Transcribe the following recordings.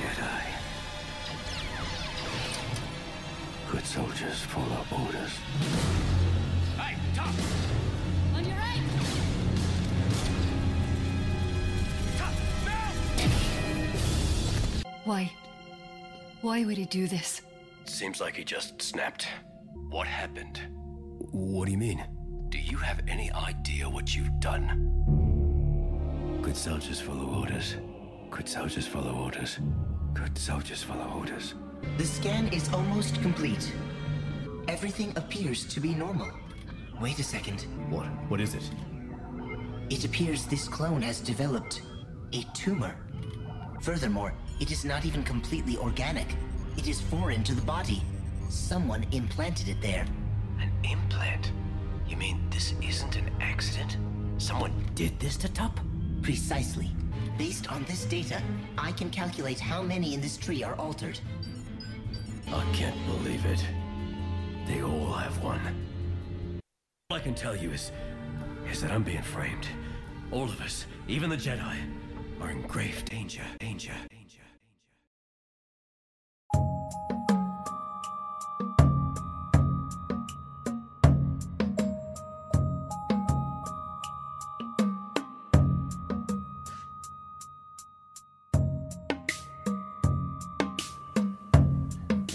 Jedi. Good soldiers follow orders. Hey, Tup! On your right! Tup! No! Why? Why would he do this? Seems like he just snapped. What happened? What do you mean? Do you have any idea what you've done? Good soldiers follow orders. Good soldiers follow orders. Good soldiers follow orders. The scan is almost complete. Everything appears to be normal. Wait a second. What? What is it? It appears this clone has developed a tumor. Furthermore, it is not even completely organic. It is foreign to the body. Someone implanted it there. An implant? You mean this isn't an accident? Someone did this to Tup? Precisely. Based on this data, I can calculate how many in this tree are altered. I can't believe it. They all have one. All I can tell you is, is that I'm being framed. All of us, even the Jedi, are in grave danger, danger,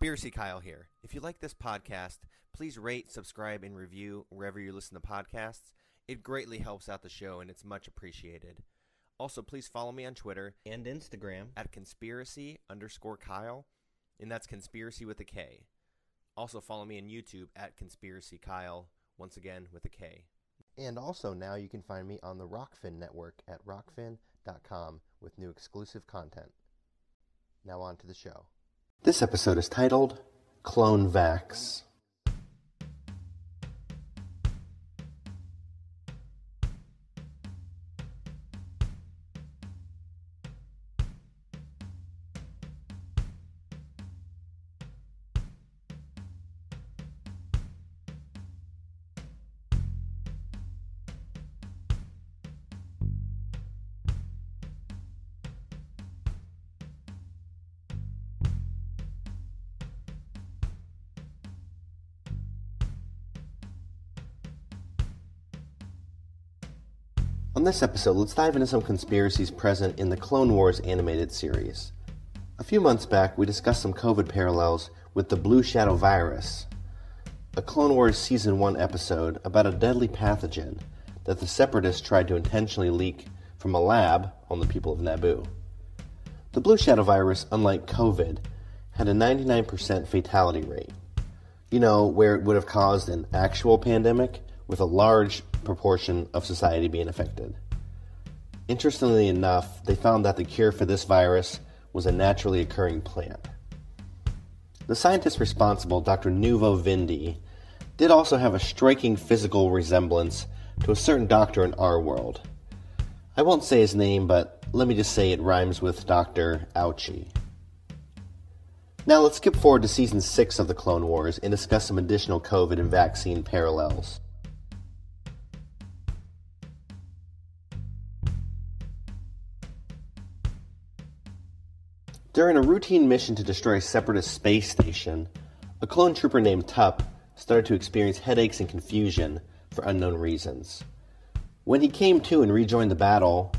Conspiracy Kyle here. If you like this podcast, please rate, subscribe, and review wherever you listen to podcasts. It greatly helps out the show and it's much appreciated. Also, please follow me on Twitter and Instagram at conspiracy underscore Kyle, and that's conspiracy with a K. Also, follow me on YouTube at conspiracy Kyle, once again with a K. And also, now you can find me on the Rokfin network at rokfin.com with new exclusive content. Now, on to the show. This episode is titled Clone Vax. On this episode, let's dive into some conspiracies present in the Clone Wars animated series. A few months back, we discussed some COVID parallels with the Blue Shadow virus, a Clone Wars Season 1 episode about a deadly pathogen that the Separatists tried to intentionally leak from a lab on the people of Naboo. The Blue Shadow virus, unlike COVID, had a 99% fatality rate. You know, where it would have caused an actual pandemic with a large proportion of society being affected. Interestingly enough, they found that the cure for this virus was a naturally occurring plant. The scientist responsible, Dr. Nuvo Vindi, did also have a striking physical resemblance to a certain doctor in our world. I won't say his name, but let me just say it rhymes with Dr. Ouchie. Now let's skip forward to season 6 of the Clone Wars and discuss some additional COVID and vaccine parallels. During a routine mission to destroy a separatist space station, a clone trooper named Tup started to experience headaches and confusion for unknown reasons. When he came to and rejoined the battle,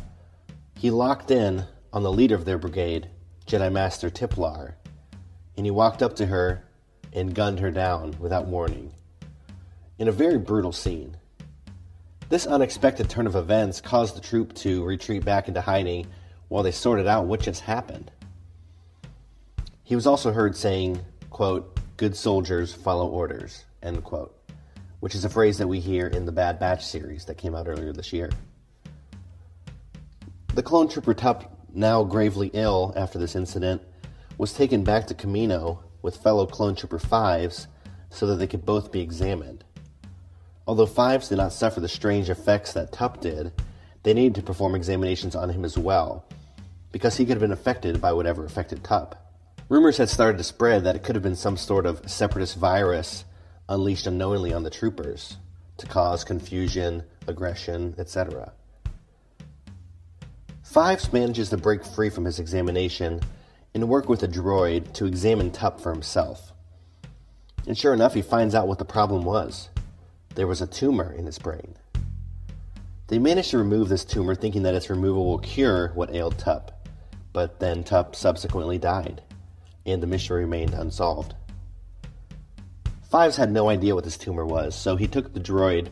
he locked in on the leader of their brigade, Jedi Master Tiplar, and he walked up to her and gunned her down without warning. In a very brutal scene. This unexpected turn of events caused the troop to retreat back into hiding while they sorted out what just happened. He was also heard saying, quote, good soldiers follow orders, end quote, which is a phrase that we hear in the Bad Batch series that came out earlier this year. The clone trooper Tup, now gravely ill after this incident, was taken back to Kamino with fellow clone trooper Fives so that they could both be examined. Although Fives did not suffer the strange effects that Tup did, they needed to perform examinations on him as well, because he could have been affected by whatever affected Tup. Rumors had started to spread that it could have been some sort of separatist virus unleashed unknowingly on the troopers to cause confusion, aggression, etc. Fives manages to break free from his examination and work with a droid to examine Tup for himself. And sure enough, he finds out what the problem was. There was a tumor in his brain. They managed to remove this tumor thinking that its removal will cure what ailed Tup, but then Tup subsequently died, and the mystery remained unsolved. Fives had no idea what this tumor was, so he took the droid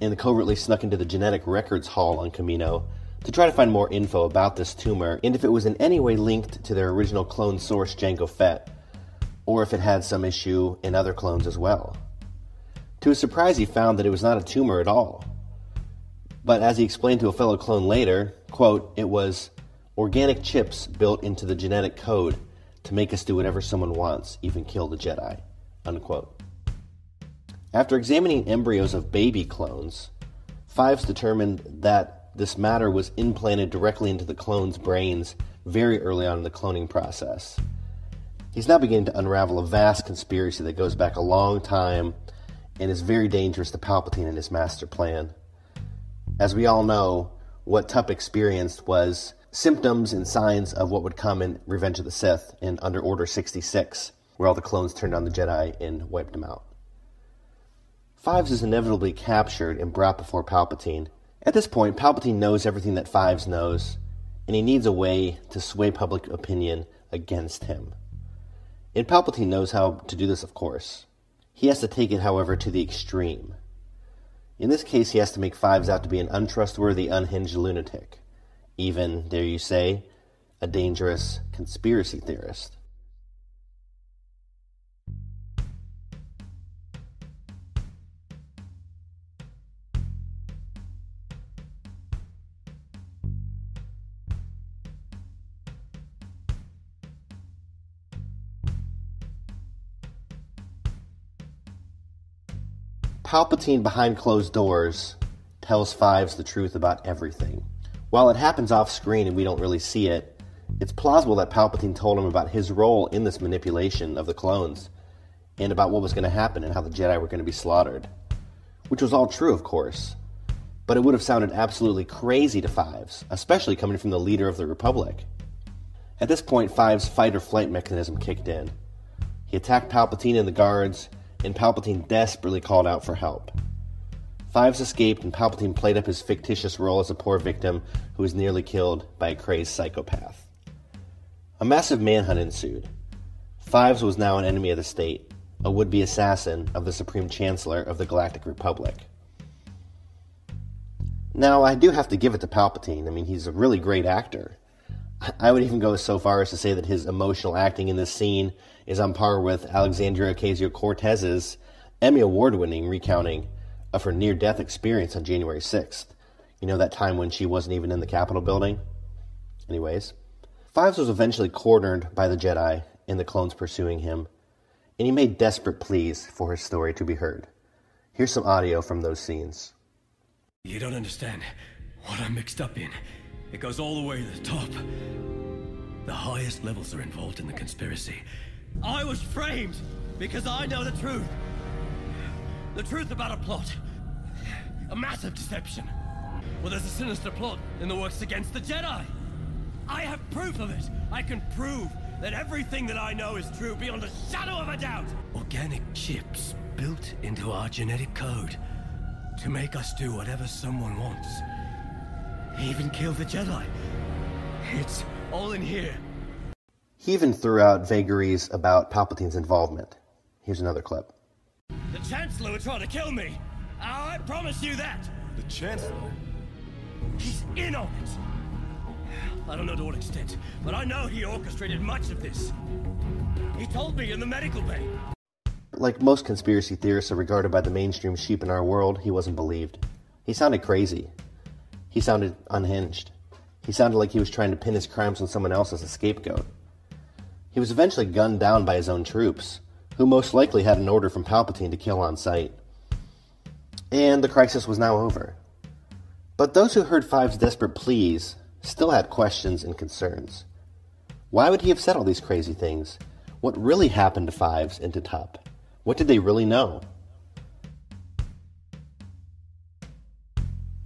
and covertly snuck into the genetic records hall on Kamino to try to find more info about this tumor and if it was in any way linked to their original clone source, Jango Fett, or if it had some issue in other clones as well. To his surprise, he found that it was not a tumor at all. But as he explained to a fellow clone later, quote, it was organic chips built into the genetic code to make us do whatever someone wants, even kill the Jedi. Unquote. After examining embryos of baby clones, Fives determined that this matter was implanted directly into the clones' brains very early on in the cloning process. He's now beginning to unravel a vast conspiracy that goes back a long time and is very dangerous to Palpatine and his master plan. As we all know, what Tup experienced was symptoms and signs of what would come in Revenge of the Sith and Under Order 66 where all the clones turned on the Jedi and wiped them out. Fives is inevitably captured and brought before Palpatine. At this point, Palpatine knows everything that Fives knows, and he needs a way to sway public opinion against him. And Palpatine knows how to do this, of course. He has to take it, however, to the extreme. In this case, he has to make Fives out to be an untrustworthy, unhinged lunatic. Even, dare you say, a dangerous conspiracy theorist. Palpatine behind closed doors tells Fives the truth about everything. While it happens off screen and we don't really see it, it's plausible that Palpatine told him about his role in this manipulation of the clones and about what was going to happen and how the Jedi were going to be slaughtered. Which was all true, of course. But it would have sounded absolutely crazy to Fives, especially coming from the leader of the Republic. At this point, Fives' fight or flight mechanism kicked in. He attacked Palpatine and the guards, and Palpatine desperately called out for help. Fives escaped, and Palpatine played up his fictitious role as a poor victim who was nearly killed by a crazed psychopath. A massive manhunt ensued. Fives was now an enemy of the state, a would be assassin of the Supreme Chancellor of the Galactic Republic. Now, I do have to give it to Palpatine. I mean, he's a really great actor. I would even go so far as to say that his emotional acting in this scene is on par with Alexandria Ocasio Cortez's Emmy Award winning recounting of her near death experience on January 6th. You know, that time when she wasn't even in the Capitol building? Anyways, Fives was eventually cornered by the Jedi and the clones pursuing him, and he made desperate pleas for his story to be heard. Here's some audio from those scenes. You don't understand what I'm mixed up in. It goes all the way to the top. The highest levels are involved in the conspiracy. I was framed because I know the truth. The truth about a plot. A massive deception. Well, there's a sinister plot in the works against the Jedi. I have proof of it. I can prove that everything that I know is true beyond a shadow of a doubt. Organic chips built into our genetic code to make us do whatever someone wants. Even kill the Jedi. It's all in here. He even threw out vagaries about Palpatine's involvement. Here's another clip. The Chancellor would try to kill me. Ah, I promise you that. The Chancellor? He's in on it. I don't know to what extent, but I know he orchestrated much of this. He told me in the medical bay. Like most conspiracy theorists are regarded by the mainstream sheep in our world, he wasn't believed. He sounded crazy. He sounded unhinged. He sounded like he was trying to pin his crimes on someone else as a scapegoat. He was eventually gunned down by his own troops, who most likely had an order from Palpatine to kill on sight. And the crisis was now over. But those who heard Five's desperate pleas still had questions and concerns. Why would he have said all these crazy things? What really happened to Fives and to Tup? What did they really know?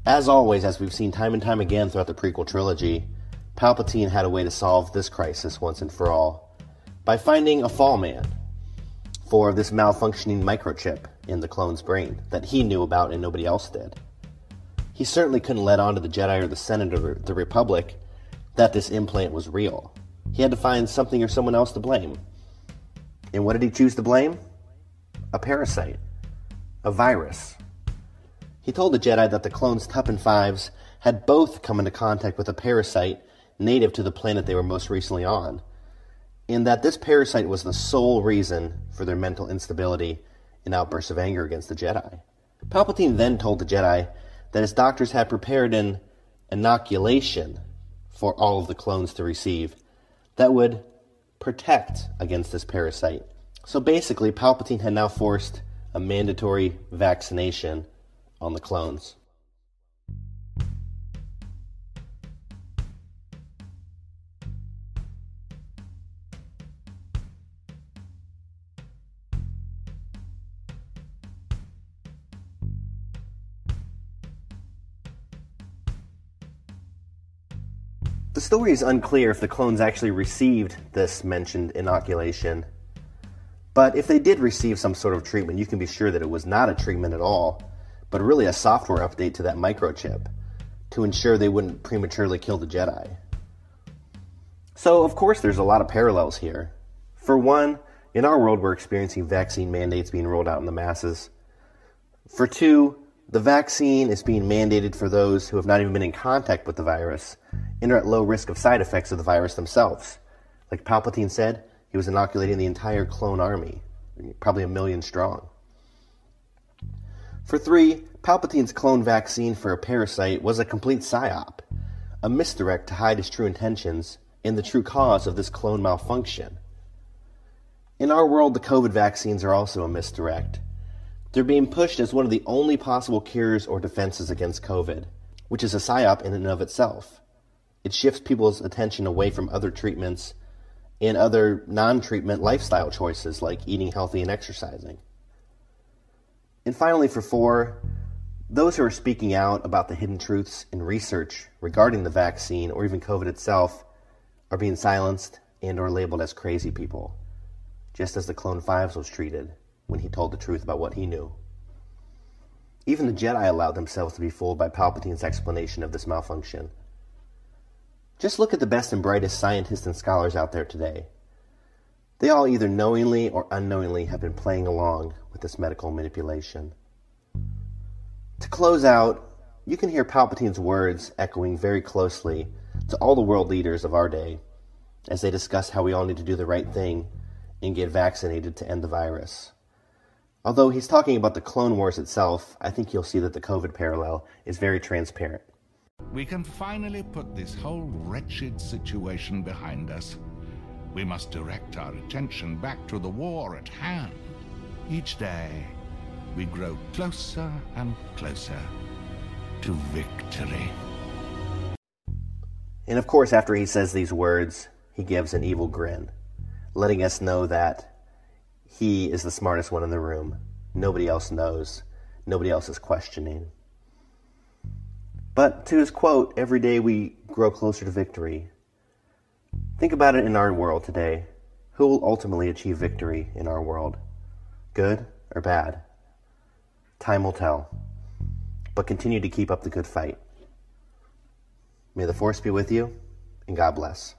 As always, as we've seen time and time again throughout the prequel trilogy, Palpatine had a way to solve this crisis once and for all by finding a fall man for this malfunctioning microchip in the clone's brain that he knew about and nobody else did. He certainly couldn't let on to the Jedi or the Senate or the Republic that this implant was real. He had to find something or someone else to blame. And what did he choose to blame? A parasite, a virus, he told the Jedi that the clones Tup Fives had both come into contact with a parasite native to the planet they were most recently on, and that this parasite was the sole reason for their mental instability and outbursts of anger against the Jedi. Palpatine then told the Jedi that his doctors had prepared an inoculation for all of the clones to receive that would protect against this parasite. So basically, Palpatine had now forced a mandatory vaccination on the clones. The story is unclear if the clones actually received this mentioned inoculation. But if they did receive some sort of treatment, you can be sure that it was not a treatment at all but really a software update to that microchip to ensure they wouldn't prematurely kill the Jedi. So, of course, there's a lot of parallels here. For one, in our world, we're experiencing vaccine mandates being rolled out in the masses. For two, the vaccine is being mandated for those who have not even been in contact with the virus and are at low risk of side effects of the virus themselves. Like Palpatine said, he was inoculating the entire clone army, probably a million strong. For three, Palpatine's clone vaccine for a parasite was a complete psyop, a misdirect to hide his true intentions and the true cause of this clone malfunction. In our world, the COVID vaccines are also a misdirect. They're being pushed as one of the only possible cures or defenses against COVID, which is a psyop in and of itself. It shifts people's attention away from other treatments and other non treatment lifestyle choices like eating healthy and exercising. And finally, for four, those who are speaking out about the hidden truths in research regarding the vaccine or even COVID itself are being silenced and or labeled as crazy people, just as the Clone Fives was treated when he told the truth about what he knew. Even the Jedi allowed themselves to be fooled by Palpatine's explanation of this malfunction. Just look at the best and brightest scientists and scholars out there today. They all either knowingly or unknowingly have been playing along with this medical manipulation. To close out, you can hear Palpatine's words echoing very closely to all the world leaders of our day as they discuss how we all need to do the right thing and get vaccinated to end the virus. Although he's talking about the Clone Wars itself, I think you'll see that the COVID parallel is very transparent. We can finally put this whole wretched situation behind us. We must direct our attention back to the war at hand. Each day, we grow closer and closer to victory. And of course, after he says these words, he gives an evil grin, letting us know that he is the smartest one in the room. Nobody else knows. Nobody else is questioning. But to his quote, every day we grow closer to victory. Think about it in our world today. Who will ultimately achieve victory in our world? Good or bad? Time will tell. But continue to keep up the good fight. May the Force be with you, and God bless.